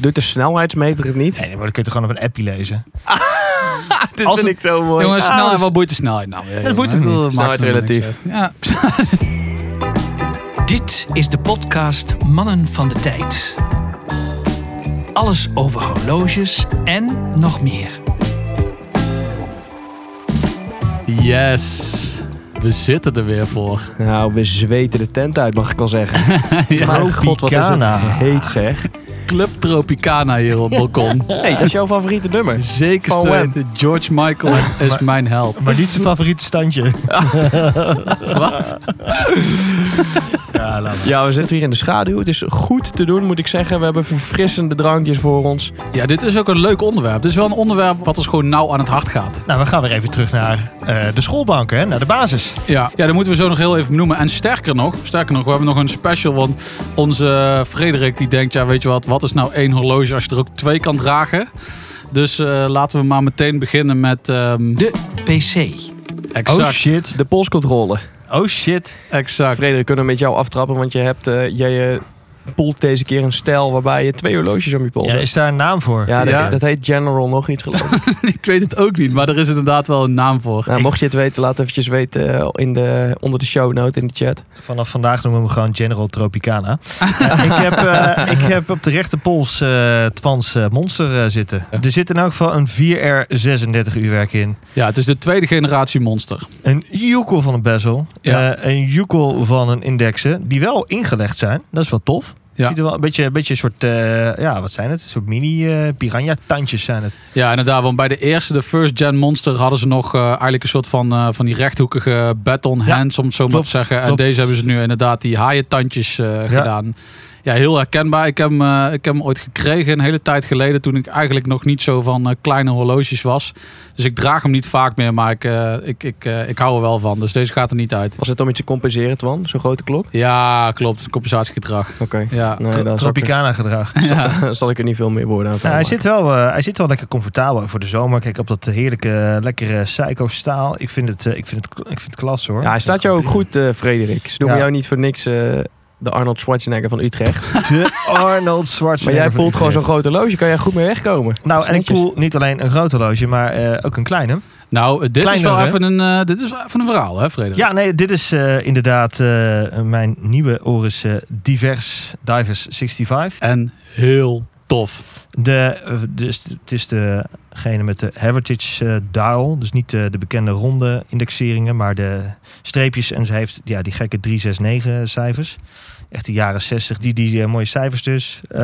Doet de snelheidsmeter het niet? Nee, maar dat kun je toch gewoon op een appie lezen. Dit Als vind het- ik zo mooi. Jongens, Ah, snelheid, wat boeit de snelheid nou? Ja, dat boeit jongen, hem niet. dat maakt Snelheid niks relatief. uit. Ja. Dit is de podcast Mannen van de Tijd. Alles over horloges en nog meer. Yes. We zitten er weer voor. Nou, we zweten de tent uit, mag ik wel zeggen. Ja. Mijn god, wat is het Tropicana. heet zeg. Club Tropicana hier op het balkon. hey, dat is jouw favoriete nummer. Zeker Van weten. George Michael is mijn held. Maar niet zijn favoriete standje. Wat? Ja, laat maar. Ja, we zitten hier in de schaduw. Het is goed te doen, moet ik zeggen. We hebben verfrissende drankjes voor ons. Ja, dit is ook een leuk onderwerp. Dit is wel een onderwerp wat ons gewoon nauw aan het hart gaat. Nou, we gaan weer even terug naar eh, de schoolbanken, hè? naar de basis. Ja. ja, dat moeten we zo nog heel even benoemen. En sterker nog, sterker nog, we hebben nog een special. Want onze Frederik die denkt, ja weet je wat, wat is nou één horloge als je er ook twee kan dragen? Dus eh, laten we maar meteen beginnen met... ehm, De PC. exact. Oh shit. De polscontrole. Oh shit. Exact. Frederik, kunnen we met jou aftrappen? Want je hebt, eh, jij eh, poelt deze keer een stijl waarbij je twee horloges om je pols Ja, hebt. is daar een naam voor? Ja, dat, Ja. dat heet General nog iets geloof ik. ik weet het ook niet, maar er is inderdaad wel een naam voor. nou, mocht je het weten, laat eventjes weten eh, in de, onder de show note in de chat. Vanaf vandaag noemen we hem gewoon General Tropicana. Ja, ik, heb, eh, ik heb op de rechterpols eh Twans eh, Monster eh, zitten. Ja. Er zit in elk geval een 4R 36 uurwerk in. Ja, het is de tweede generatie monster. Een joekel van een bezel. Ja. eh, een joekel van een indexen. Die wel ingelegd zijn. Dat is wel tof. Ja. Ziet er wel een beetje, een beetje een soort, eh, ja, wat zijn het? Een soort mini eh, piranha tandjes zijn het. Ja, inderdaad. Want bij de eerste, de first gen monster, hadden ze nog eh, eigenlijk een soort van, van die rechthoekige baton Ja, hands, om het zo maar te zeggen. En klopt. deze hebben ze nu inderdaad die haaientandjes eh gedaan. Ja, heel herkenbaar. Ik heb, hem, eh, ik heb hem ooit gekregen een hele tijd geleden toen ik eigenlijk nog niet zo van eh, kleine horloges was. Dus ik draag hem niet vaak meer, maar ik, eh, ik, ik, eh, ik hou er wel van. Dus deze gaat er niet uit. Was het om iets te compenseren, Twan? Zo'n grote klok? Ja, klopt. Compensatiegedrag. Oké. Ja. Nee, Tropicana gedrag. ja. zal ik er niet veel meer woorden aan Ja, hij, zit wel, eh, hij zit wel lekker comfortabel voor de zomer. Kijk op dat heerlijke, lekkere Psycho staal. Ik vind het, eh, ik vind het, ik vind het klasse hoor. Ja, hij staat jou ook goed, Frederik. Ze noemen Ja. jou niet voor niks eh, de Arnold Schwarzenegger van Utrecht. De Arnold Schwarzenegger. Maar jij van poelt gewoon zo'n groot horloge. Kan jij goed mee wegkomen? Nou, en ik poel niet alleen een groot horloge, maar eh, ook een kleine. Nou, dit is, wel hè? even een, eh, dit is wel even een verhaal, hè, Frederik? Ja, nee, dit is eh, inderdaad eh, mijn nieuwe Oris eh, Divers Divers 65. En heel tof. De, eh, dus het is degene met de Heritage eh, dial. Dus niet eh, de bekende ronde indexeringen, maar de streepjes. En ze heeft ja, die gekke 369 cijfers. Echt de jaren 60, die, die eh, mooie cijfers dus. Eh,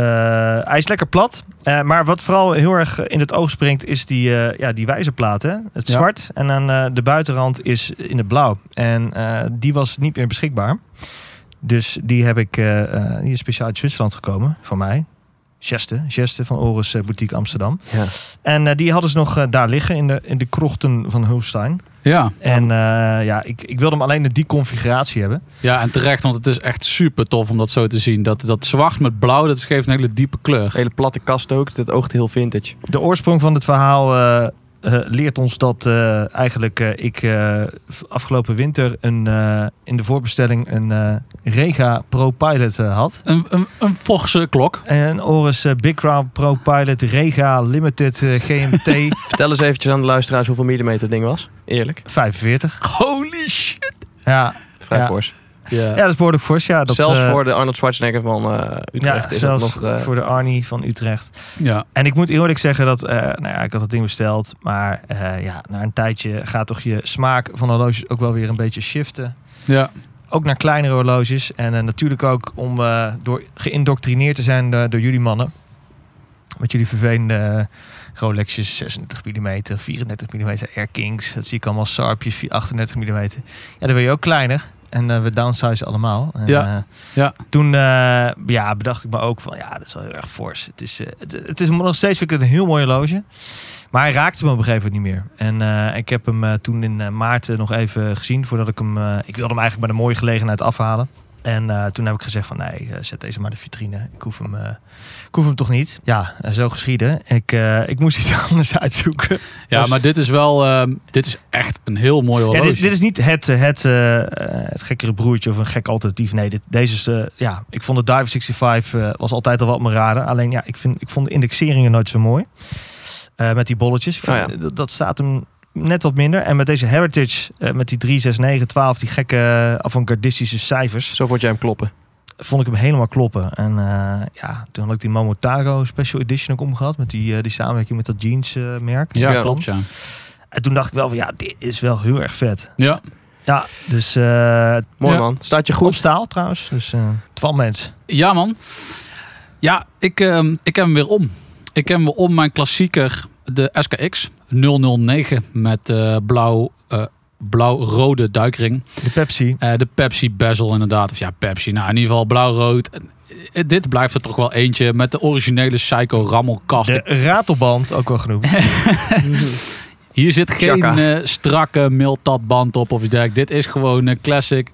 hij is lekker plat. Eh, maar wat vooral heel erg in het oog springt, is die, ja, die wijzerplaat. Hè? Het Ja. zwart. En eh, de buitenrand is in het blauw. En die was niet meer beschikbaar. Dus die heb ik, eh, die is speciaal uit Zwitserland gekomen, voor mij. Geste, Geste van Oris eh, Boutique Amsterdam. Ja. En eh, die hadden ze nog eh, daar liggen in de, in de krochten van Holstein. Ja. En eh, ja, ik, ik wilde hem alleen in die configuratie hebben. ja, en terecht, want het is echt super tof om dat zo te zien. Dat, dat zwart met blauw, dat geeft een hele diepe kleur. Hele platte kast ook. Dat oogt heel vintage. De oorsprong van het verhaal leert ons dat eh, eigenlijk eh, ik eh, afgelopen winter een, eh, in de voorbestelling een eh, Rega Pro Pilot eh, had. Een, een, een klok. En een Oris eh, Big Crown Pro Pilot Rega Limited eh, GMT Vertel eens eventjes aan de luisteraars hoeveel millimeter het ding was. Eerlijk. 45. Holy shit. Ja, Vrij Ja. fors. Ja. ja dat is behoorlijk fors. Ja, dat, Zelfs eh, voor de Arnold Schwarzenegger van eh, Utrecht ja, is zelfs het nog... eh, voor de Arnie van Utrecht. ja. En ik moet eerlijk zeggen dat, eh, nou ja, ik had het ding besteld, maar eh, ja, na een tijdje gaat toch je smaak van horloges ook wel weer een beetje shiften. ja. Ook naar kleinere horloges en natuurlijk ook om eh, door geïndoctrineerd te zijn door jullie mannen. Met jullie vervelende Rolexjes 36 mm, 34 mm Air Kings, dat zie ik allemaal Sarpjes 38 mm. Ja, dan wil je ook kleiner. En eh, we downsize allemaal. En, Ja. eh, Ja. Toen eh, ja, bedacht ik me ook van, ja, dat is wel heel erg fors. Het is, het, het is nog steeds vind ik het een heel mooi horloge. Maar hij raakte me op een gegeven moment niet meer. En ik heb hem toen in maart nog even gezien voordat ik hem... ik wilde hem eigenlijk bij een mooie gelegenheid afhalen. En eh, toen heb ik gezegd van nee, eh, zet deze maar de vitrine. Ik hoef hem, eh, ik hoef hem toch niet. Ja, zo geschieden. Ik, eh, ik moest iets anders uitzoeken. Ja, Was- maar dit is wel, ehm, dit is echt een heel mooi Ja, horloge. dit, is- dit is niet het, het, het gekkere broertje of een gek alternatief. Nee, dit, deze is, eh, ja, ik vond de Diver 65 eh, was altijd al wat mijn radar. Alleen ja, ik, vind, ik vond de indexeringen nooit zo mooi. Eh, met die bolletjes. Ik vind, Oh ja. dat, dat staat hem net wat minder. En met deze Heritage, eh, met die 3, 6, 9, 12, die gekke avant-gardistische cijfers, Zo vond jij hem kloppen. vond ik hem helemaal kloppen. En eh, ja, toen had ik die Momotaro Special Edition ook omgehad. Met die, eh, die samenwerking met dat jeans eh, merk. ja, Ja. klopt, ja. En toen dacht ik wel van ja, dit is wel heel erg vet. Ja, Ja, dus eh, Mooi Ja. man. Staat je Goed goed? staal trouwens. Dus eh 12 mensen. ja man. Ja, ik, ehm, ik heb hem weer om. Ik heb hem weer om mijn klassieker, de SKX 009 met eh, blauw, eh, blauw-rode duikring. De Pepsi. Eh, de Pepsi bezel inderdaad. Of ja, Pepsi. Nou, in ieder geval blauw-rood. Dit blijft er toch wel eentje met de originele Psycho rammelkast. De ratelband, ook wel genoemd. Hier zit geen eh, strakke miltatband op of iets dergelijks. Dit is gewoon een classic.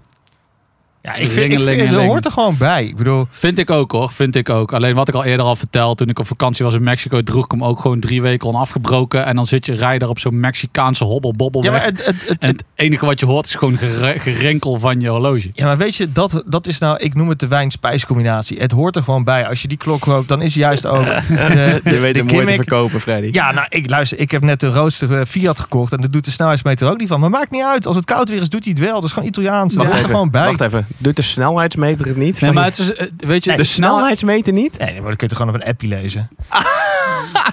Ja, ik vind, ik vind het Ringelingeling. hoort er gewoon bij. Ik bedoel, Vind ik ook hoor, vind ik ook. Alleen wat ik al eerder al verteld, toen ik op vakantie was in Mexico, droeg ik hem ook gewoon drie weken onafgebroken. En dan zit je rijder op zo'n Mexicaanse hobbelbobbel ja, het, het, het, En het enige wat je hoort is gewoon gerenkel van je horloge. ja, maar weet je, dat, dat is nou, ik noem het de wijn-spijs combinatie. Het hoort er gewoon bij. Als je die klok koopt, dan is juist ook de, de, Je weet hem mooi te verkopen, Freddy. Ja, nou, ik luister, ik heb net de roadster eh, Fiat gekocht en dat doet de snelheidsmeter ook niet van. Maar maakt niet uit. Als het koud weer is, doet hij het wel. Dat is gewoon Italiaans. Dat hoort er gewoon bij. Wacht even. Doet de snelheidsmeter het niet? Nee, maar het is, eh, weet je, Nee, de de snelheid... snelheidsmeter niet? Nee, maar dan kun je het gewoon op een appje lezen.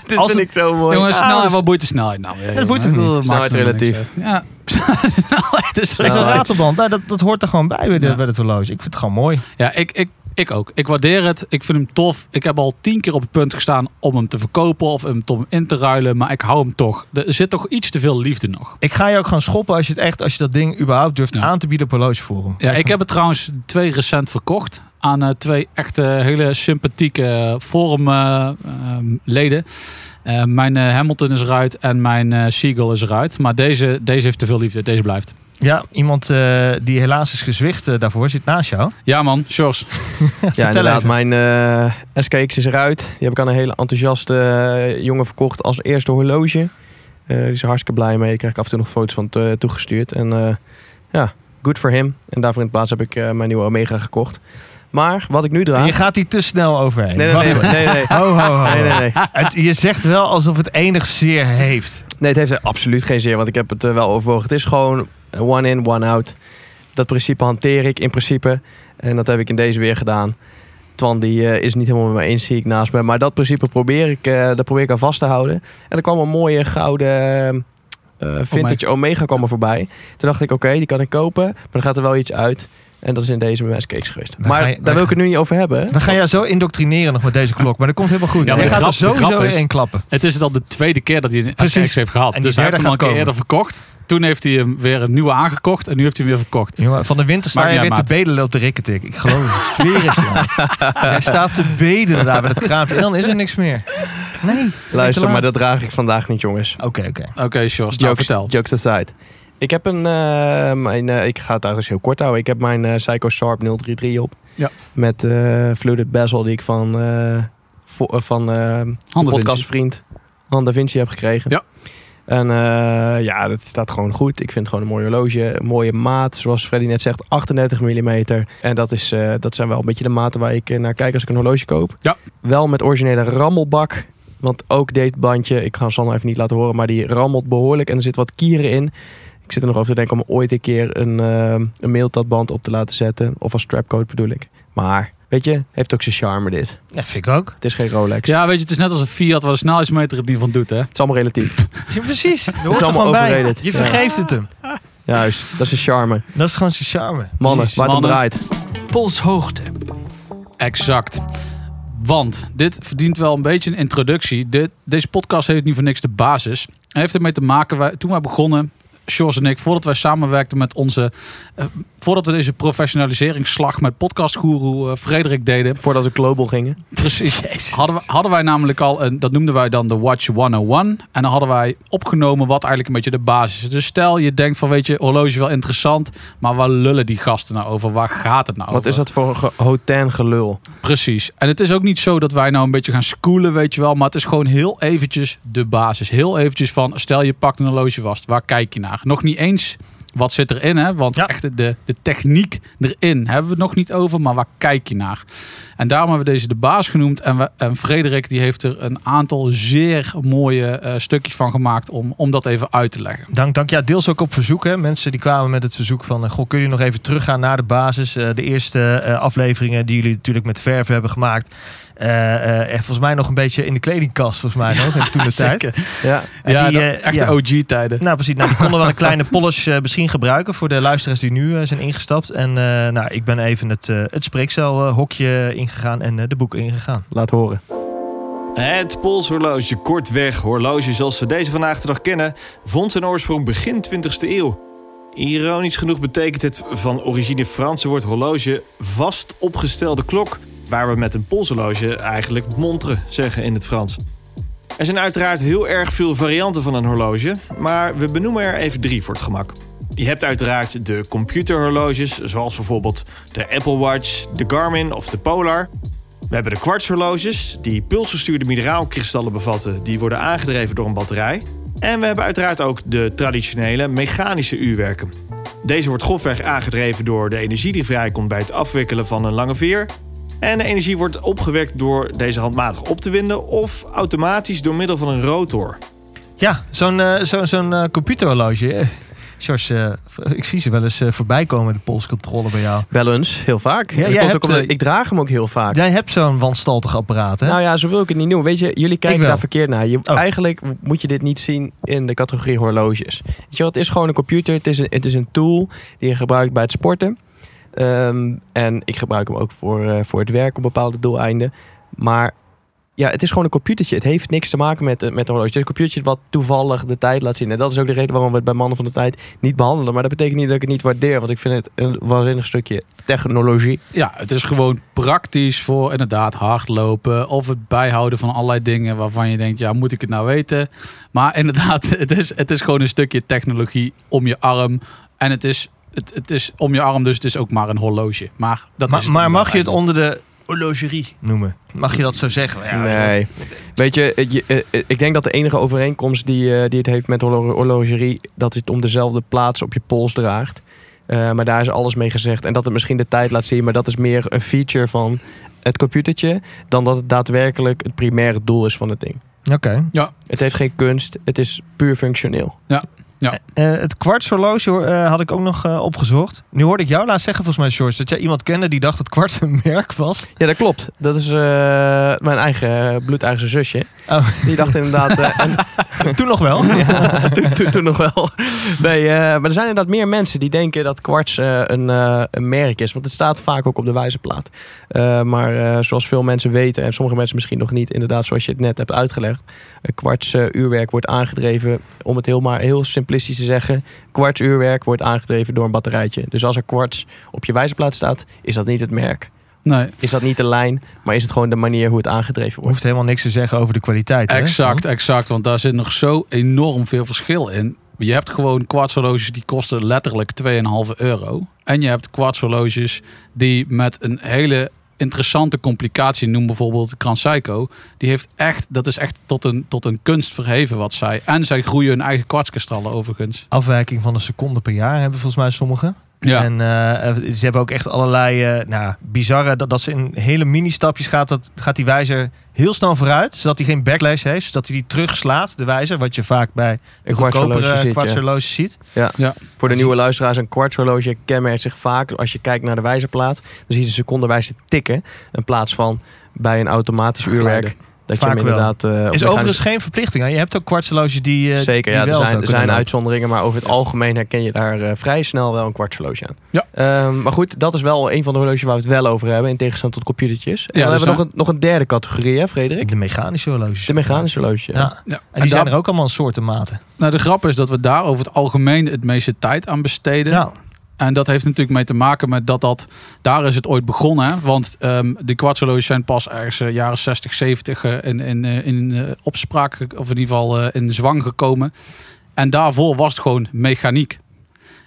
Dit Als vind het- ik zo mooi. Jongens, Ah, snelheid, dus- wat boeit de snelheid nou? Ja, dat boeit niet. Snelheid relatief. Ja, snelheid is is een Snelheid. ratelband. Nou, dat, dat hoort er gewoon bij bij, de, bij het horloge. Ik vind het gewoon mooi. Ja, ik, ik, ik ook. Ik waardeer het. Ik vind hem tof. Ik heb al tien keer op het punt gestaan om hem te verkopen of hem om in te ruilen. Maar ik hou hem toch. Er zit toch iets te veel liefde nog. Ik ga je ook gaan schoppen als je het echt, als je dat ding überhaupt durft Ja. aan te bieden op horlogeforum. Ja, ik heb het trouwens twee recent verkocht aan eh, twee echte hele sympathieke forumleden. Eh mijn eh, Hamilton is eruit en mijn eh Seagull is eruit. Maar deze, deze heeft te veel liefde. Deze blijft. Ja, iemand eh, die helaas is gezwicht eh, daarvoor zit naast jou. Ja man, Sjors. Ja, inderdaad. even. Mijn eh, SKX is eruit. Die heb ik aan een hele enthousiaste jongen verkocht als eerste horloge. Eh, die is er hartstikke blij mee. Daar krijg ik af en toe nog foto's van to- toegestuurd. En eh, ja, good for him. En daarvoor in de plaats heb ik eh, mijn nieuwe Omega gekocht. Maar wat ik nu draag... Je gaat hier te snel overheen. Nee, nee, nee. Nee, nee. Ho, ho, ho. Nee, nee, nee. Het, je zegt wel alsof het enig zeer heeft. Nee, het heeft absoluut geen zin, want ik heb het wel overwogen. Het is gewoon one in, one out. Dat principe hanteer ik in principe. En dat heb ik in deze weer gedaan. Twan die eh, is niet helemaal met me eens, zie ik naast me. Maar dat principe probeer ik, eh daar probeer ik aan vast te houden. En er kwam een mooie gouden eh, vintage Omega kwam er voorbij. Toen dacht ik, oké, die kan ik kopen. Maar dan gaat er wel iets uit. En dat is in deze SKX geweest. Dan maar je- daar dan wil ik het nu niet over hebben. Dan ga je zo indoctrineren nog met deze klok. Maar dat komt helemaal goed. Ja, maar gaat er grap- sowieso in klappen. Het is al de tweede keer dat hij een. SKX heeft gehad. En dus hij heeft hem al een keer eerder verkocht. Toen heeft hij hem weer een nieuwe aangekocht. En nu heeft hij hem weer verkocht. Jongen, van de winter sta je weer uit, te bedelen op de rikketik. Ik geloof het. Zweer het je. Jij staat te bedelen daar bij het kraampje. En dan is er niks meer. Nee. Luister, maar dat draag ik vandaag niet, jongens. Oké, oké. Oké, Sjors. Nou, Jokes, vertel. jokes aside. Ik heb een, eh, mijn, eh, ik ga het eigenlijk heel kort houden. Ik heb mijn eh, Psycho Sharp 033 op. Ja. Met eh fluted bezel die ik van, van eh de podcastvriend Han Da Vinci heb gekregen. Ja. En eh, ja, dat staat gewoon goed. Ik vind het gewoon een mooi horloge. Een mooie maat, zoals Freddy net zegt, 38 mm. En dat, is, eh, dat zijn wel een beetje de maten waar ik eh, naar kijk als ik een horloge koop. Ja. Wel met originele rammelbak. Want ook dit bandje, ik ga Sander even niet laten horen, maar die rammelt behoorlijk en er zitten wat kieren in. Ik zit er nog over te denken om ooit een keer een, een mailtatband op te laten zetten. Of als strapcode bedoel ik. Maar, weet je, heeft ook zijn charme dit. Ja, vind ik ook. Het is geen Rolex. Ja, weet je, het is net als een Fiat waar de snelheidsmeter het niet van doet, hè? Het is allemaal relatief. Ja, precies. Je hoort er allemaal overrated. Je Ja. vergeeft het hem. Juist, dat is zijn charme. Dat is gewoon zijn charme. Mannen, Precies. waar het om draait. Polshoogte. Exact. Want dit verdient wel een beetje een introductie. Dit, deze podcast heeft niet voor niks de basis. Hij heeft ermee te maken, wij, toen wij begonnen, Sjors en ik, voordat wij samenwerkten met onze... eh, voordat we deze professionaliseringsslag met podcastguru eh, Frederik deden... Voordat we global gingen. Precies. Hadden, we, hadden wij namelijk al, een, dat noemden wij dan de Watch 101. En dan hadden wij opgenomen wat eigenlijk een beetje de basis is. Dus stel je denkt van, weet je, horloge is wel interessant. Maar waar lullen die gasten nou over? Waar gaat het nou Wat over? is dat voor hotel gelul? Precies. En het is ook niet zo dat wij nou een beetje gaan schoolen, weet je wel. Maar het is gewoon heel eventjes de basis. Heel eventjes van, stel je pakt een horloge vast. Waar kijk je naar? Nog niet eens wat zit erin, hè? Want Ja. echt de, de techniek erin hebben we het nog niet over. Maar waar kijk je naar? En daarom hebben we deze de baas genoemd. En, we, en Frederik die heeft er een aantal zeer mooie eh, stukjes van gemaakt om, om dat even uit te leggen. Dank, dank. Ja, deels ook op verzoek. Hè. Mensen die kwamen met het verzoek van... eh, Goh, kun je nog even teruggaan naar de basis? Eh, de eerste afleveringen die jullie natuurlijk met verven hebben gemaakt. Eh, eh, echt volgens mij nog een beetje in de kledingkast, volgens mij nog. in toen de tijd. Ja, En ja, die, dat- eh, echt ja. de OG-tijden. Nou, precies. Nou, die konden wel een kleine polish eh, misschien gebruiken voor de luisteraars die nu zijn ingestapt. En eh, nou, ik ben even het, eh het spreekcelhokje ingegaan en eh, de boeken ingegaan. laat horen. Het polshorloge, kortweg horloge zoals we deze vandaag de dag kennen, vond zijn oorsprong begin 20e eeuw. Ironisch genoeg betekent het van origine Franse woord horloge vast opgestelde klok, waar we met een polshorloge eigenlijk montre zeggen in het Frans. Er zijn uiteraard heel erg veel varianten van een horloge, maar we benoemen er even drie voor het gemak. Je hebt uiteraard de computerhorloges, zoals bijvoorbeeld de Apple Watch, de Garmin of de Polar. We hebben de kwartshorloges, die pulsgestuurde mineraalkristallen bevatten, die worden aangedreven door een batterij. En we hebben uiteraard ook de traditionele mechanische uurwerken. Deze wordt grofweg aangedreven door de energie die vrijkomt bij het afwikkelen van een lange veer. En de energie wordt opgewekt door deze handmatig op te winden of automatisch door middel van een rotor. Ja, zo'n eh, zo, zo'n eh, computerhorloge. George, eh, ik zie ze wel eens eh, voorbij komen, de polscontrole bij jou. Wel eens, heel vaak. Ja, En dat jij komt hebt, ook omdat- ik draag hem ook heel vaak. Jij hebt zo'n wanstaltig apparaat, hè? Nou ja, zo wil ik het niet noemen. Weet je, jullie kijken daar verkeerd naar. Je, Oh. Eigenlijk moet je dit niet zien in de categorie horloges. Weet je wel, het is gewoon een computer. Het is een, het is een tool die je gebruikt bij het sporten. Ehm, en ik gebruik hem ook voor, eh, voor het werk op bepaalde doeleinden. Maar ja, het is gewoon een computertje. Het heeft niks te maken met, eh, met een horloge. Het is een computertje wat toevallig de tijd laat zien. En dat is ook de reden waarom we het bij Mannen van de Tijd niet behandelen. Maar dat betekent niet dat ik het niet waardeer. Want ik vind het een waanzinnig stukje technologie. Ja, het is gewoon praktisch voor inderdaad hardlopen of het bijhouden van allerlei dingen waarvan je denkt, ja, moet ik het nou weten? Maar inderdaad, het is, het is gewoon een stukje technologie om je arm. En het is, het, het is om je arm, dus het is ook maar een horloge. Maar, dat maar is het maar dan mag je het onder de horlogerie noemen? Mag je dat zo zeggen? Ja, nee. Weet je, eh, je, eh, ik denk dat de enige overeenkomst die, eh, die het heeft met horlo- horlogerie... dat het om dezelfde plaats op je pols draagt. Eh, maar daar is alles mee gezegd. En dat het misschien de tijd laat zien... maar dat is meer een feature van het computertje... dan dat het daadwerkelijk het primaire doel is van het ding. Oké. Het heeft geen kunst, het is puur functioneel. Eh, het kwartshorloge eh, had ik ook nog eh, opgezocht. Nu hoorde ik jou laatst zeggen, volgens mij, George, dat jij iemand kende die dacht dat kwarts een merk was. Ja, dat klopt. Dat is eh, mijn eigen eh, bloedeigen zusje. Oh. Die dacht inderdaad... eh, en, Toen nog wel. Ja, toen, toen, toen nog wel. Nee, eh, maar er zijn inderdaad meer mensen die denken dat kwarts eh, een, eh, een merk is. Want het staat vaak ook op de wijzerplaat. Eh, maar eh, zoals veel mensen weten, en sommige mensen misschien nog niet, inderdaad, zoals je het net hebt uitgelegd. Een kwarts eh, uurwerk wordt aangedreven, om het heel maar heel simplistisch te zeggen. Kwarts uurwerk wordt aangedreven door een batterijtje. Dus als er kwarts op je wijzerplaat staat, is dat niet het merk. Nee, Is dat niet de lijn, maar is het gewoon de manier hoe het aangedreven wordt. Hoeft helemaal niks te zeggen over de kwaliteit. hè? exact, exact. Want daar zit nog zo enorm veel verschil in. Je hebt gewoon kwartshorloges die kosten letterlijk 2,5 euro. En je hebt kwartshorloges die met een hele interessante complicatie, noem bijvoorbeeld Kranseiko, die heeft echt, dat is echt tot een, tot een kunst verheven wat zij. En zij groeien hun eigen kwartskristallen overigens. Afwijking van een seconde per jaar hebben volgens mij sommigen. Ja, En eh, ze hebben ook echt allerlei eh, nou, bizarre... Dat, dat ze in hele mini-stapjes gaat, dat, gaat die wijzer heel snel vooruit. Zodat hij geen backlash heeft. Zodat hij die terugslaat, de wijzer. Wat je vaak bij Een goedkopere kwartshorloge ziet, ja. ziet. Voor de nieuwe luisteraars, een kwartshorloge kenmerkt zich vaak, als je kijkt naar de wijzerplaat, dan zie je de secondenwijzer tikken. In plaats van bij een automatisch uurwerk Dat Vaak je hem wel. inderdaad... eh, Is overigens geen verplichting. hè? Je hebt ook kwartshorloges die, eh, Zeker, die ja, er wel zijn, er zijn lopen. uitzonderingen, maar over het algemeen herken je daar eh, vrij snel wel een kwartshorloge aan. Ja. Ehm, maar goed, dat is wel een van de horloges waar we het wel over hebben, in tegenstelling tot computertjes. En Ja, dan dus hebben we nog zijn- een, nog een derde categorie, hè, Frederik? De mechanische horloges. De mechanische horloge. Ja. Ja. En die En zijn er ook allemaal in soorten maten. Nou, de grap is dat we daar over het algemeen het meeste tijd aan besteden. En dat heeft natuurlijk mee te maken met dat dat... Daar is het ooit begonnen. Want ehm de kwartshorloges zijn pas ergens eh, jaren 60, 70 eh, in, in, eh, in eh, opspraak... of in ieder geval in zwang gekomen. En daarvoor was het gewoon mechaniek.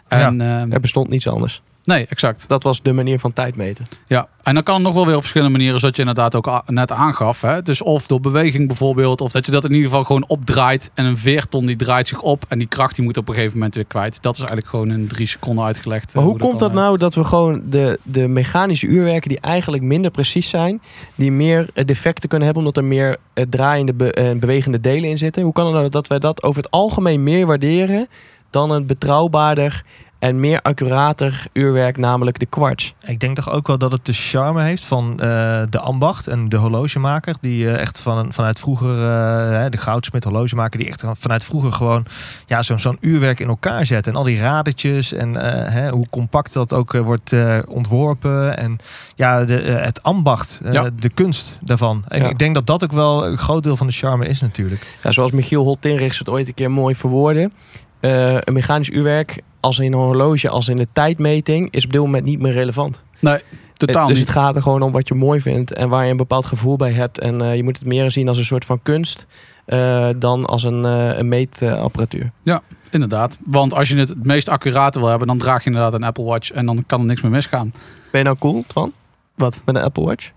En, ehm, Er bestond niets anders. Nee, exact. Dat was de manier van tijd meten. Ja, en dan kan het nog wel weer op verschillende manieren, zoals je inderdaad ook net aangaf. Hè? Dus of door beweging bijvoorbeeld, of dat je dat in ieder geval gewoon opdraait. En een veerton die draait zich op en die kracht die moet op een gegeven moment weer kwijt. Dat is eigenlijk gewoon in drie seconden uitgelegd. eh, Maar hoe komt dat eh, nou dat we gewoon de, de mechanische uurwerken die eigenlijk minder precies zijn, die meer eh, defecten kunnen hebben omdat er meer draaiende be- en bewegende delen in zitten? Hoe kan het nou dat wij dat over het algemeen meer waarderen dan een betrouwbaarder en meer accurater uurwerk, namelijk de kwarts? Ik denk toch ook wel dat het de charme heeft van eh, de ambacht en de horlogemaker. Die eh, echt van, vanuit vroeger, eh, de goudsmit, horlogemaker, die echt vanuit vroeger gewoon ja, zo'n zo'n uurwerk in elkaar zet. En al die radertjes en hè, hoe compact dat ook wordt ontworpen. En ja, de, het ambacht, Ja. de kunst daarvan. En Ja. ik denk dat dat ook wel een groot deel van de charme is natuurlijk. Ja, zoals Michiel Holtinrichs het ooit een keer mooi verwoordde. een mechanisch uurwerk, als in een horloge, als in de tijdmeting, is op dit moment niet meer relevant. Nee, totaal dus niet. het gaat er gewoon om wat je mooi vindt en waar je een bepaald gevoel bij hebt. En eh, je moet het meer zien als een soort van kunst eh, dan als een, eh, een meetapparatuur. Inderdaad. Want als je het het meest accurate wil hebben, dan draag je inderdaad een Apple Watch en dan kan er niks meer misgaan. Ben je nou cool, Twan? Wat? Met een Apple Watch?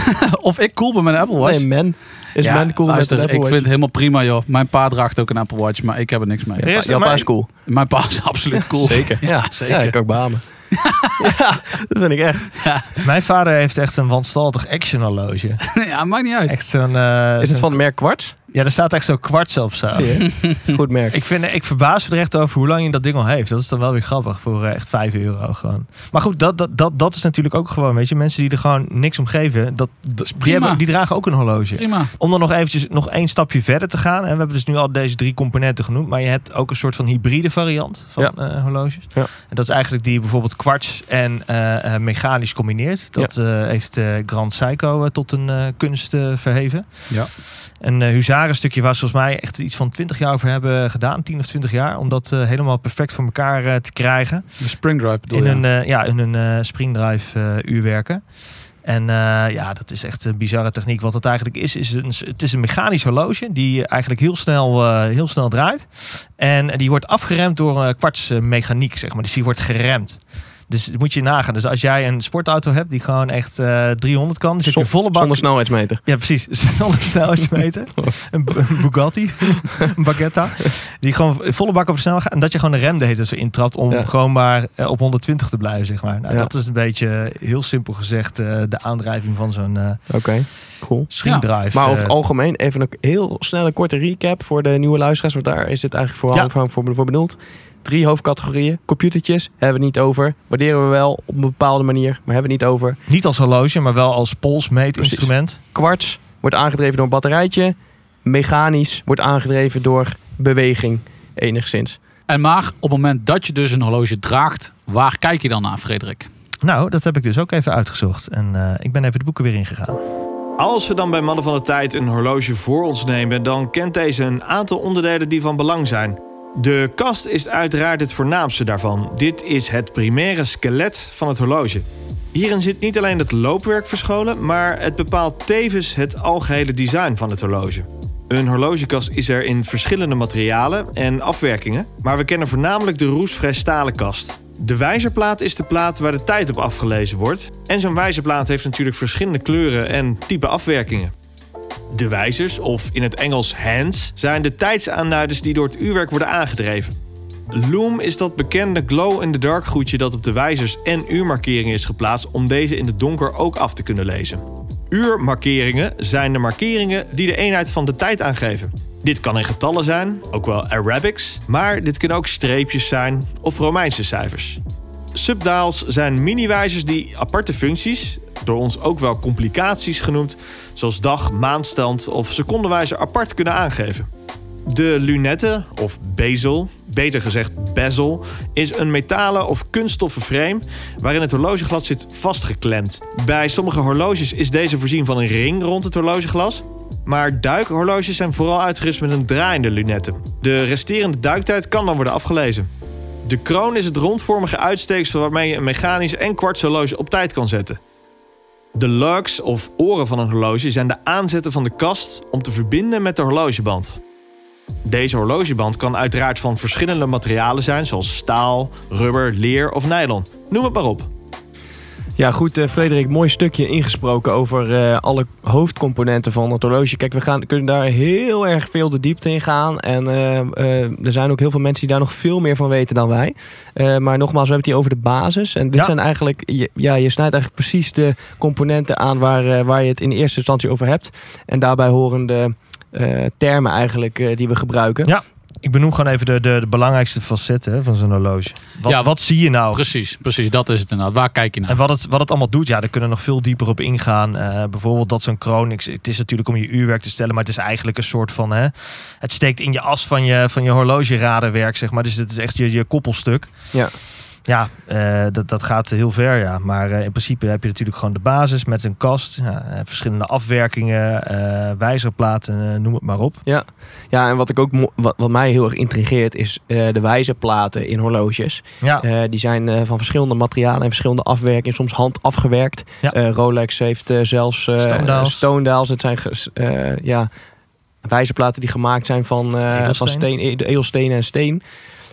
of ik cool ben met een Apple Watch. Nee, man. Is Ja, man cool luister, met een Apple ik Watch? vind het helemaal prima joh. Mijn pa draagt ook een Apple Watch, maar ik heb er niks mee. Is- Jouw pa is cool. Mijn pa is absoluut cool. Zeker. Ja, zeker. Ja, ik ook beamen. ja, dat vind ik echt. Mijn vader heeft echt een wanstaltig action horloge. ja, maakt niet uit. Echt zo'n... eh, Is het van het merk Quartz? Ja, er staat echt zo'n kwarts op zo. Goed merk. Ik, vind, ik verbaas me er echt over hoe lang je dat ding al heeft. Dat is dan wel weer grappig voor eh, echt 5 euro gewoon. Maar goed, dat, dat, dat, dat is natuurlijk ook gewoon, weet je, mensen die er gewoon niks om geven, dat, dat- die, prima. hebben, die dragen ook een horloge. Prima. Om dan nog eventjes nog één stapje verder te gaan. En we hebben dus nu al deze drie componenten genoemd. Maar je hebt ook een soort van hybride variant van Ja. eh, horloges. Ja. En dat is eigenlijk die je bijvoorbeeld kwarts en eh, eh, mechanisch combineert. Dat eh, heeft eh, Grand Seiko tot een eh, kunst verheven. Ja. Een uh, waar ze volgens mij echt iets van 20 jaar over hebben gedaan. 10 of 20 jaar. Om dat eh, helemaal perfect voor elkaar eh, te krijgen. De Spring Drive bedoel In een, eh, ja, in een springdrive uurwerken. En ja, dat is echt een bizarre techniek. Wat het eigenlijk is, is een, het is een mechanisch horloge die eigenlijk heel snel, heel snel draait. En die wordt afgeremd door kwartsmechaniek, zeg maar. Dus die wordt geremd. Dus dat moet je nagaan. Dus als jij een sportauto hebt die gewoon echt eh 300 kan, dus heb Zon- je volle bak. Zonder snelheidsmeter. Ja, precies. Zonder snelheidsmeter. een, Bu- een Bugatti. een Baguetta. Die gewoon volle bak op de snelheid gaat. En dat je gewoon de rem de hele zo intrapt om Ja. gewoon maar eh, op 120 te blijven, zeg maar. Nou, Ja. Dat is een beetje, heel simpel gezegd, eh, de aandrijving van zo'n eh Oké, cool. springdrive. Maar over eh, het algemeen, even een heel snelle korte recap voor de nieuwe luisteraars. Want daar is het eigenlijk vooral voor, voor bedoeld. Drie hoofdcategorieën. Computertjes hebben we het niet over. Waarderen we wel op een bepaalde manier, maar hebben we het niet over. niet als horloge, maar wel als polsmeetinstrument. Kwarts wordt aangedreven door een batterijtje. Mechanisch wordt aangedreven door beweging enigszins. En maar op het moment dat je dus een horloge draagt, waar kijk je dan naar, Frederik? Nou, dat heb ik dus ook even uitgezocht. En eh, ik ben even de boeken weer ingegaan. Als we dan bij Mannen van de Tijd een horloge voor ons nemen, dan kent deze een aantal onderdelen die van belang zijn. De kast is uiteraard het voornaamste daarvan. Dit is het primaire skelet van het horloge. Hierin zit niet alleen het loopwerk verscholen, maar het bepaalt tevens het algehele design van het horloge. Een horlogekast is er in verschillende materialen en afwerkingen, maar we kennen voornamelijk de roestvrij stalen kast. De wijzerplaat is de plaat waar de tijd op afgelezen wordt. En zo'n wijzerplaat heeft natuurlijk verschillende kleuren en type afwerkingen. De wijzers, of in het Engels hands, zijn de tijdsaanduiders die door het uurwerk worden aangedreven. Loom is dat bekende glow-in-the-dark goedje dat op de wijzers en uurmarkeringen is geplaatst om deze in het donker ook af te kunnen lezen. Uurmarkeringen zijn de markeringen die de eenheid van de tijd aangeven. Dit kan in getallen zijn, ook wel Arabics, maar dit kunnen ook streepjes zijn of Romeinse cijfers. Subdials zijn mini-wijzers die aparte functies, door ons ook wel complicaties genoemd, zoals dag, maandstand of secondenwijzer apart kunnen aangeven. De lunette, of bezel, beter gezegd bezel, is een metalen of kunststoffen frame waarin het horlogeglas zit vastgeklemd. Bij sommige horloges is deze voorzien van een ring rond het horlogeglas. Maar duikhorloges zijn vooral uitgerust met een draaiende lunette. De resterende duiktijd kan dan worden afgelezen. De kroon is het rondvormige uitsteeksel waarmee je een mechanisch en kwartshorloge op tijd kan zetten. De lugs of oren van een horloge zijn de aanzetten van de kast om te verbinden met de horlogeband. Deze horlogeband kan uiteraard van verschillende materialen zijn, zoals staal, rubber, leer of nylon. Noem het maar op. Ja, goed, uh, Frederik, mooi stukje ingesproken over uh, alle hoofdcomponenten van het horloge. Kijk, we gaan, kunnen daar heel erg veel de diepte in gaan. En uh, er zijn ook heel veel mensen die daar nog veel meer van weten dan wij. maar nogmaals, we hebben het hier over de basis. En dit Ja. zijn eigenlijk, je, ja, je snijdt eigenlijk precies de componenten aan waar, waar je het in eerste instantie over hebt. En daarbij horen de termen eigenlijk eh, die we gebruiken. Ja. Ik benoem gewoon even de, de, de belangrijkste facetten hè, van zo'n horloge. Wat, Ja, wat zie je nou? Precies, precies. Dat is het inderdaad. Waar kijk je naar? En wat het, wat het allemaal doet, ja, daar kunnen we nog veel dieper op ingaan. Eh, bijvoorbeeld dat zo'n kroon, ik- het is natuurlijk om je uurwerk te stellen, maar het is eigenlijk een soort van, hè, het steekt in je as van je, van je horlogeraderwerk, zeg maar. Dus het is echt je, je koppelstuk. Ja. Ja, eh, dat, dat gaat heel ver, ja. Maar eh, in principe heb je natuurlijk gewoon de basis met een kast, ja, eh, verschillende afwerkingen, eh wijzerplaten, noem het maar op. Ja, en wat, ik ook wat, wat mij heel erg intrigeert is de wijzerplaten in horloges. Ja, die zijn van verschillende materialen en verschillende afwerkingen, soms hand afgewerkt. Ja. Rolex heeft zelfs dials. Het zijn ja, wijzerplaten die gemaakt zijn van, van steen, e- edelstenen en steen.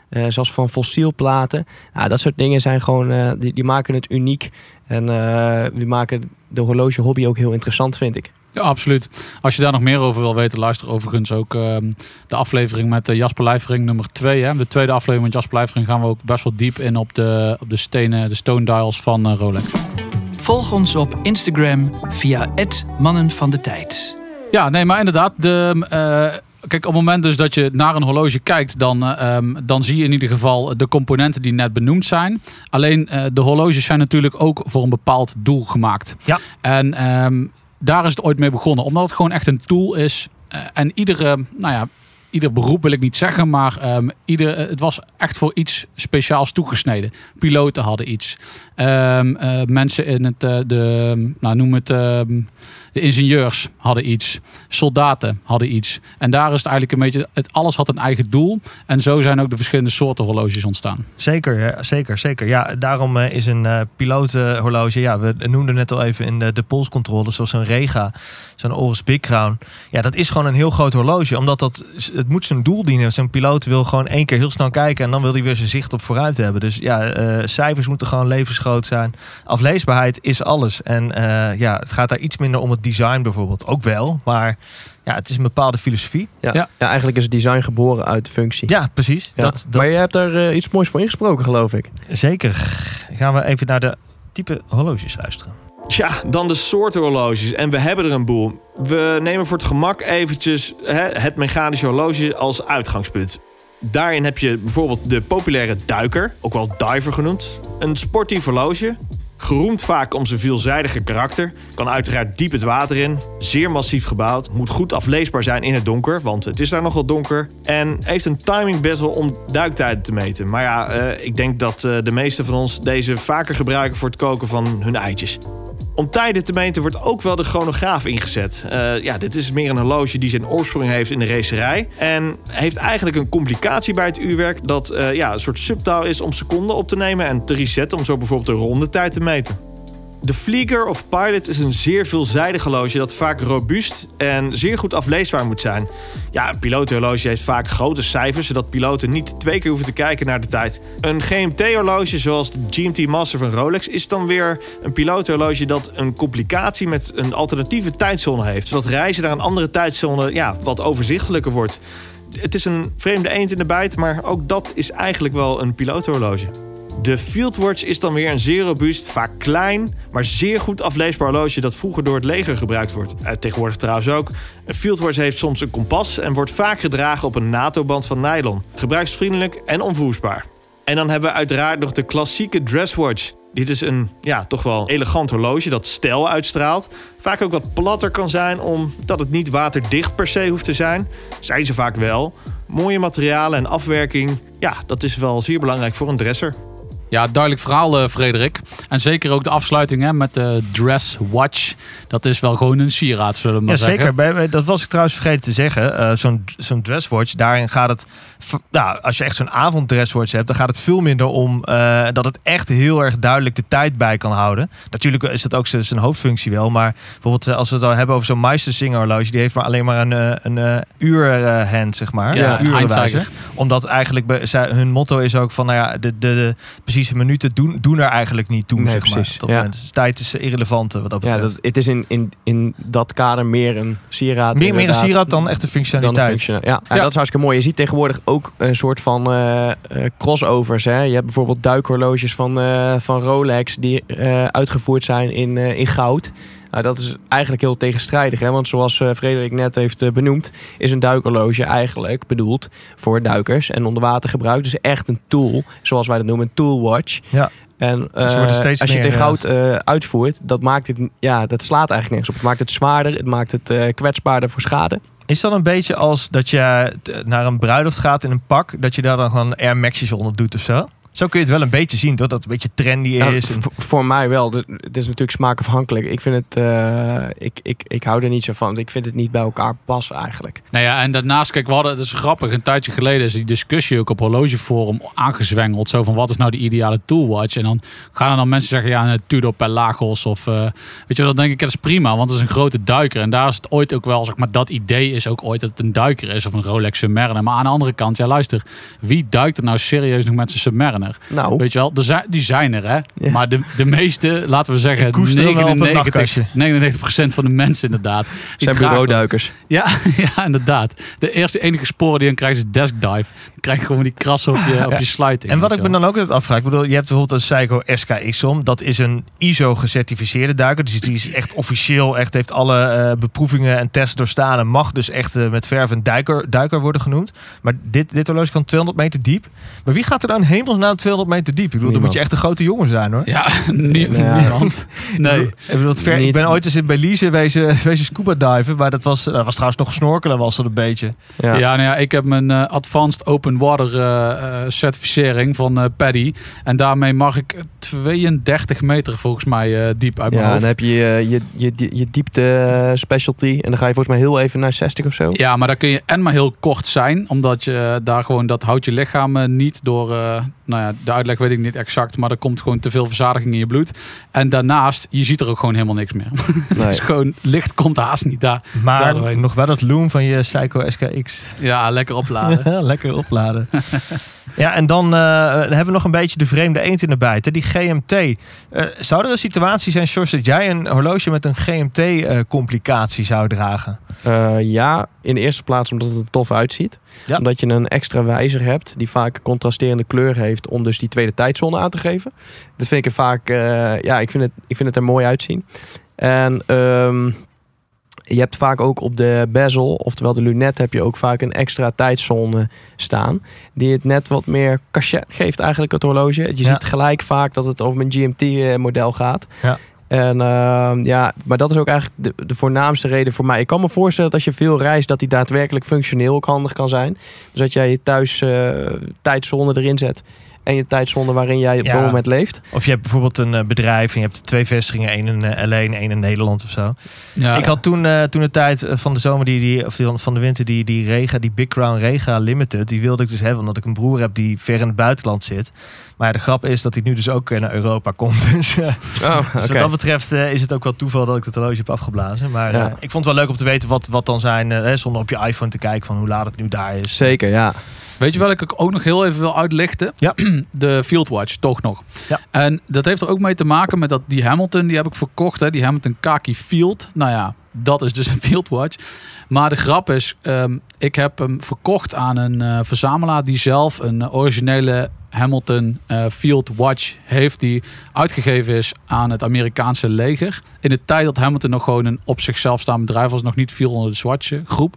Eh, zoals van fossielplaten. Ja, dat soort dingen zijn gewoon, eh, die, die maken het uniek. En eh, die maken de horlogehobby ook heel interessant, vind ik. Ja, absoluut. Als je daar nog meer over wil weten, luister overigens ook ehm, de aflevering met Jasper Lijvering nummer 2. Hè. De tweede aflevering met Jasper Lijvering gaan we ook best wel diep in op de, op de stenen, de stone dials van Rolex. Volg ons op Instagram via het Mannen van de Tijd. Ja, nee, maar inderdaad. De, eh, kijk, op het moment dus dat je naar een horloge kijkt, dan, eh, ehm, dan zie je in ieder geval de componenten die net benoemd zijn. Alleen eh, de horloges zijn natuurlijk ook voor een bepaald doel gemaakt. Ja. En ehm, daar is het ooit mee begonnen, omdat het gewoon echt een tool is. Eh, en iedere, nou ja, ieder beroep wil ik niet zeggen, maar ehm, ieder, eh, het was echt voor iets speciaals toegesneden. Piloten hadden iets. Ehm, eh, mensen in het, eh, de, nou noem het, ehm, de ingenieurs hadden iets. Soldaten hadden iets. En daar is het eigenlijk een beetje, het, alles had een eigen doel. En zo zijn ook de verschillende soorten horloges ontstaan. Zeker, zeker, zeker. Ja, daarom is een eh pilotenhorloge, ja, we noemden net al even in de, de polscontrole, zoals zo'n Rega, zo'n Oris Big Crown. Ja, dat is gewoon een heel groot horloge, omdat dat, het moet zijn doel dienen. Zo'n piloot wil gewoon één keer heel snel kijken en dan wil hij weer zijn zicht op vooruit hebben. Dus ja, eh, cijfers moeten gewoon levensgroot zijn. Afleesbaarheid is alles. En eh, ja, het gaat daar iets minder om het design bijvoorbeeld. Ook wel, maar ja, het is een bepaalde filosofie. Ja, Ja. ja. eigenlijk is het design geboren uit de functie. Ja, precies. Ja. Dat, dat, Maar je hebt daar eh, iets moois voor ingesproken, geloof ik. Zeker. Gaan we even naar de type horloges luisteren. Tja, dan de soorten horloges. En we hebben er een boel. We nemen voor het gemak eventjes hè, het mechanische horloge als uitgangspunt. Daarin heb je bijvoorbeeld de populaire duiker, ook wel diver genoemd. Een sportief horloge, geroemd vaak om zijn veelzijdige karakter. Kan uiteraard diep het water in, zeer massief gebouwd. Moet goed afleesbaar zijn in het donker, want het is daar nogal donker. En heeft een timing bezel om duiktijden te meten. Maar ja, eh, ik denk dat eh, de meesten van ons deze vaker gebruiken voor het koken van hun eitjes. Om tijden te meten wordt ook wel de chronograaf ingezet. Eh, ja, dit is meer een horloge die zijn oorsprong heeft in de racerij. En heeft eigenlijk een complicatie bij het uurwerk... dat eh, ja, een soort subtaal is om seconden op te nemen en te resetten... om zo bijvoorbeeld de rondetijd te meten. De Flieger of Pilot is een zeer veelzijdig horloge dat vaak robuust en zeer goed afleesbaar moet zijn. Ja, een pilotenhorloge heeft vaak grote cijfers, zodat piloten niet twee keer hoeven te kijken naar de tijd. Een GMT-horloge zoals de GMT Master van Rolex is dan weer een pilotenhorloge dat een complicatie met een alternatieve tijdzone heeft, zodat reizen naar een andere tijdzone ja, wat overzichtelijker wordt. Het is een vreemde eend in de bijt, maar ook dat is eigenlijk wel een pilotenhorloge. De Fieldwatch is dan weer een zeer robuust, vaak klein, maar zeer goed afleesbaar horloge dat vroeger door het leger gebruikt wordt. Eh, tegenwoordig trouwens ook. Een Fieldwatch heeft soms een kompas en wordt vaak gedragen op een NATO-band van nylon. Gebruiksvriendelijk en onvoersbaar. En dan hebben we uiteraard nog de klassieke dresswatch. Dit is een ja, toch wel elegant horloge dat stijl uitstraalt. Vaak ook wat platter kan zijn omdat het niet waterdicht per se hoeft te zijn. Zijn ze vaak wel. Mooie materialen en afwerking, ja, dat is wel zeer belangrijk voor een dresser. Ja, duidelijk verhaal, uh, Frederik. En zeker ook de afsluiting hè, met de dress watch. Dat is wel gewoon een sieraad, zullen we maar ja, zeggen. Zeker. Bij, dat was ik trouwens vergeten te zeggen. Uh, Zo'n zo'n dresswatch, daarin gaat het... Nou, als je echt zo'n avonddresswatch hebt, dan gaat het veel minder om uh, dat het echt heel erg duidelijk de tijd bij kan houden. Natuurlijk is dat ook zijn hoofdfunctie wel. Maar bijvoorbeeld als we het al hebben over zo'n Meistersinger horloge, die heeft maar alleen maar een, een uurhand, zeg maar. Ja, urenwijzer. Omdat eigenlijk hun motto is ook van, nou ja, de, de, de precieze minuten doen, doen er eigenlijk niet toe, nee, zeg precies. maar. Ja. Dus tijd is irrelevant wat dat betreft. Ja, dat, het is in, in, in dat kader meer een sieraad. Meer, meer een sieraad dan echt een functionaliteit. Dan een ja. ja. dat is hartstikke mooi. Je ziet tegenwoordig ook een soort van uh, uh, crossovers. Hè? Je hebt bijvoorbeeld duikhorloges van, uh, van Rolex die uitgevoerd zijn in, in goud. Nou, dat is eigenlijk heel tegenstrijdig. Hè? Want zoals uh, Frederik net heeft uh, benoemd, is een duikhorloge eigenlijk bedoeld voor duikers en onderwatergebruik. Dus echt een tool, zoals wij dat noemen, een toolwatch. Ja. En uh, als je in goud uitvoert, dat, maakt het, ja, dat slaat eigenlijk niks op. Het maakt het zwaarder, het maakt het kwetsbaarder voor schade. Is dat een beetje als dat je naar een bruiloft gaat in een pak, dat je daar dan gewoon Air Max's onder doet of zo? Zo kun je het wel een beetje zien, toch? Dat het een beetje trendy is. Ja, voor mij wel. Het is natuurlijk smaakafhankelijk. Ik vind het... Uh, ik, ik, ik hou er niet zo van. Ik vind het niet bij elkaar passen eigenlijk. Nou ja, en daarnaast, kijk, we hadden... Het is grappig. Een tijdje geleden is die discussie ook op horlogeforum aangezwengeld. Zo van, wat is nou de ideale toolwatch? En dan gaan er dan mensen zeggen, ja, een Tudor Pelagos of... Uh, weet je, dan denk ik, dat is prima, want het is een grote duiker. En daar is het ooit ook wel, zeg maar, dat idee is ook ooit dat het een duiker is. Of een Rolex Submariner. Maar aan de andere kant, ja, luister. Wie duikt er nou serieus nog met zijn Submariner? Nou. Weet je wel, er zijn, die zijn er, hè? Ja. Maar de, de meeste, laten we zeggen, 99, 99% van de mensen inderdaad. Zijn bureauduikers. Ja, ja, inderdaad. De eerste enige sporen die dan krijgen is desk dive. Dan krijg je gewoon die krassen op je, op je sluiting. En wat ik me dan ook altijd afvraag, ik bedoel, je hebt bijvoorbeeld een Seiko SKX-om. Dat is een ISO-gecertificeerde duiker. Dus die is echt officieel, echt heeft alle uh, beproevingen en tests doorstaan. En mag dus echt uh, met verf een duiker, duiker worden genoemd. Maar dit, dit horloge kan 200 meter diep. Maar wie gaat er dan hemelsnaam 200 meter diep? Ik bedoel, dan moet je echt een grote jongen zijn hoor. Ja, nie Ja. niemand. Nee. Ik, bedoel, ver, ik ben ooit eens in Belize wezen, wezen scuba diven. Maar dat was, dat was trouwens nog snorkelen was dat een beetje. Ja. Ja, nou ja, ik heb mijn eh, Advanced Open Water eh, eh, certificering van eh Paddy. En daarmee mag ik 32 meter volgens mij eh, diep uit mijn Ja, hoofd. dan heb je je, je, je, je diepte specialty. En dan ga je volgens mij heel even naar 60 of zo. Ja, maar dan kun je en maar heel kort zijn, omdat je daar gewoon dat houdt je lichaam niet door. Nou ja, de uitleg weet ik niet exact, maar er komt gewoon te veel verzadiging in je bloed. En daarnaast, je ziet er ook gewoon helemaal niks meer. Het Nee. is gewoon licht komt haast niet daar. Maar nog wel dat loom van je Seiko SKX. Ja, lekker opladen. Lekker opladen. ja, en dan eh, hebben we nog een beetje de vreemde eend in de bijt. Hè? Die GMT. Eh, zou er een situatie zijn, Sjors, dat jij een horloge met een GMT-complicatie zou dragen? Eh, ja, in de eerste plaats omdat het er tof uitziet. Ja. Omdat je een extra wijzer hebt die vaak contrasterende kleur heeft om dus die tweede tijdzone aan te geven. Dat vind ik er vaak, eh, ja, ik vind, het, ik vind het er mooi uitzien. En ehm, je hebt vaak ook op de bezel, oftewel de lunet, heb je ook vaak een extra tijdzone staan. Die het net wat meer cachet geeft eigenlijk het horloge. Je Ja. ziet gelijk vaak dat het over mijn GMT-model gaat. Ja. En ehm, ja, maar dat is ook eigenlijk de, de voornaamste reden voor mij. Ik kan me voorstellen dat als je veel reist, dat die daadwerkelijk functioneel ook handig kan zijn. Dus dat jij je thuis eh, tijdzone erin zet. En je tijdzone waarin jij op Ja. dat moment leeft. Of je hebt bijvoorbeeld een eh, bedrijf en je hebt twee vestigingen. één in eh, LA en één in Nederland of zo. Ja, ik had toen, eh, toen de tijd van de zomer, die, die, of die, van de winter, die, die Rega, die Big Crown Rega Limited. Die wilde ik dus hebben, omdat ik een broer heb die ver in het buitenland zit. Maar ja, de grap is dat hij nu dus ook naar Europa komt. Dus, eh, Oh, Dus wat dat betreft eh, is het ook wel toeval dat ik het horloge heb afgeblazen. Maar Ja. eh, ik vond het wel leuk om te weten wat, wat dan zijn, hè, zonder op je iPhone te kijken van hoe laat het nu daar is. Zeker, ja. Weet je welke ik ook nog heel even wil uitlichten? Ja. De Fieldwatch, toch nog. Ja. En dat heeft er ook mee te maken met dat die Hamilton, die heb ik verkocht. Hè, die Hamilton Kaki Field. Nou ja, dat is dus een Fieldwatch. Maar de grap is, ehm, ik heb hem verkocht aan een eh, verzamelaar die zelf een originele Hamilton eh, Field Watch heeft die uitgegeven is aan het Amerikaanse leger. In de tijd dat Hamilton nog gewoon een op zichzelf staand bedrijf was, nog niet viel onder de Swatch groep.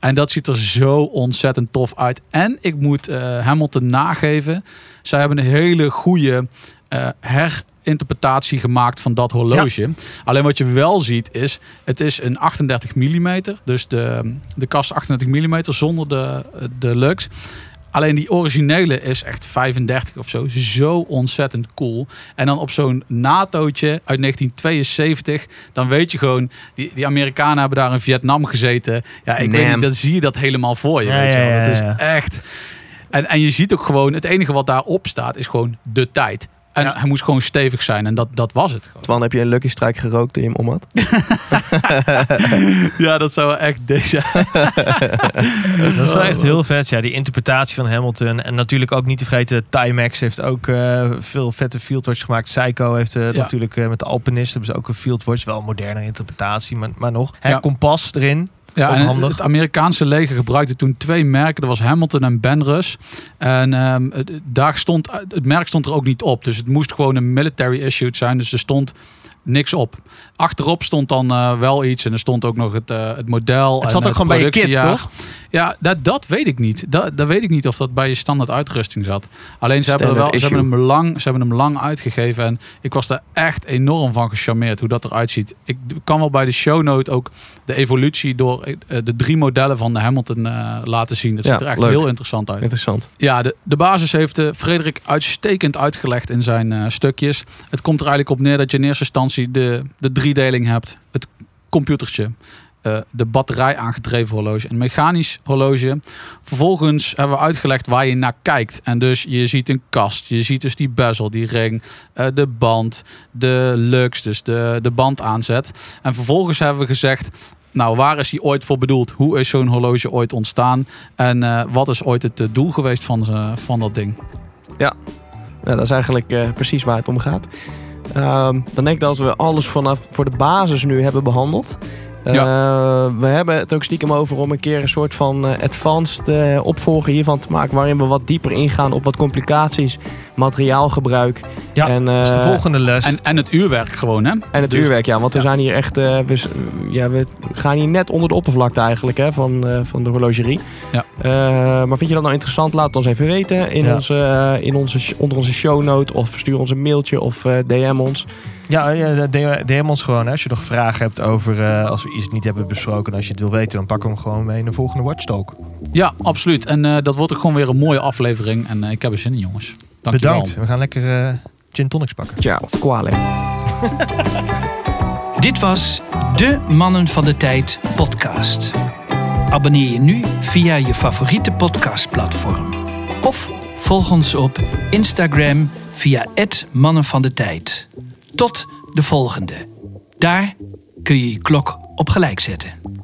En dat ziet er zo ontzettend tof uit. En ik moet eh, Hamilton nageven. Zij hebben een hele goede eh, interpretatie gemaakt van dat horloge. Alleen wat je wel ziet is, het is een 38 mm. Dus de, de kast 38 mm zonder de, de lux. Alleen die originele is echt 35 of zo. Zo ontzettend cool. En dan op zo'n NATO'tje uit 1972. Dan weet je gewoon, die, die Amerikanen hebben daar in Vietnam gezeten. Ja, ik weet niet, dan zie je dat helemaal voor je. Ja, weet je wel. Dat is echt... En, en je ziet ook gewoon, het enige wat daarop staat is gewoon de tijd. En Ja. hij moest gewoon stevig zijn. En dat, dat was het gewoon. Twan, heb je een Lucky Strike gerookt toen je hem om had? Ja, dat zou echt deze. Dat is wel echt heel vet. Ja, die interpretatie van Hamilton. En natuurlijk ook niet te vergeten, Timex heeft ook eh, veel vette fieldwatch gemaakt. Psycho heeft eh, Ja. natuurlijk eh, met de Alpinist hebben ze ook een fieldwatch. Wel een moderne interpretatie, maar, maar nog. Hè, Ja. Kompas erin. Ja, en het Amerikaanse leger gebruikte toen twee merken. Dat was Hamilton en Benrus. En ehm, het, daar stond, het merk stond er ook niet op. Dus het moest gewoon een military issued zijn. Dus er stond niks op. Achterop stond dan eh, wel iets. En er stond ook nog het, eh, het model. Het en zat ook gewoon bij je kids, toch? Ja, dat, dat weet ik niet. Dat, dat weet ik niet of dat bij je standaard uitrusting zat. Alleen ze hebben, wel, ze, hebben hem lang, ze hebben hem lang uitgegeven. En ik was daar echt enorm van gecharmeerd hoe dat eruit ziet. Ik kan wel bij de shownote ook de evolutie door eh, de drie modellen van de Hamilton eh, laten zien. Dat Ja, ziet er echt leuk. heel interessant uit. Interessant. Ja, de, de basis heeft eh, Frederik uitstekend uitgelegd in zijn stukjes. Het komt er eigenlijk op neer dat je in eerste instantie de, de driedeling hebt. Het computertje, eh, de batterij aangedreven horloge, een mechanisch horloge. Vervolgens hebben we uitgelegd waar je naar kijkt. En dus je ziet een kast, je ziet dus die bezel, die ring, eh, de band, de lux, dus de, de band aanzet. En vervolgens hebben we gezegd, nou, waar is die ooit voor bedoeld? Hoe is zo'n horloge ooit ontstaan? En eh, wat is ooit het doel geweest van, van dat ding? Ja, dat is eigenlijk precies waar het om gaat. Ehm, dan denk ik dat we alles vanaf voor de basis nu hebben behandeld. Eh, we hebben het ook stiekem over om een keer een soort van eh, advanced eh, opvolger hiervan te maken. Waarin we wat dieper ingaan op wat complicaties, materiaalgebruik. Ja, en, dat is de eh, volgende les. En, en het uurwerk gewoon, hè? En het Dus- uurwerk, ja. Want we ja. zijn hier echt... eh, we, ja, we gaan hier net onder de oppervlakte eigenlijk hè, van, eh, van de horlogerie. Ja. Eh, maar vind je dat nou interessant? Laat het ons even weten in Ja. onze, in onze, onder onze shownote. Of stuur ons een mailtje of eh, DM ons. Ja, ja de- DM ons gewoon. Hè. Als je nog vragen hebt over eh, als we iets niet hebben besproken. En als je het wil weten, dan pakken we hem gewoon mee in de volgende Watchtalk. Ja, absoluut. En eh, dat wordt ook gewoon weer een mooie aflevering. En eh, ik heb er zin in, jongens. Dankjewel. Bedankt. We gaan lekker eh, gin tonics pakken. Ciao, squale. Dit was de Mannen van de Tijd podcast. Abonneer je nu via je favoriete podcastplatform. Of volg ons op Instagram via het Mannen van de Tijd. Tot de volgende. Daar kun je je klok op gelijk zetten.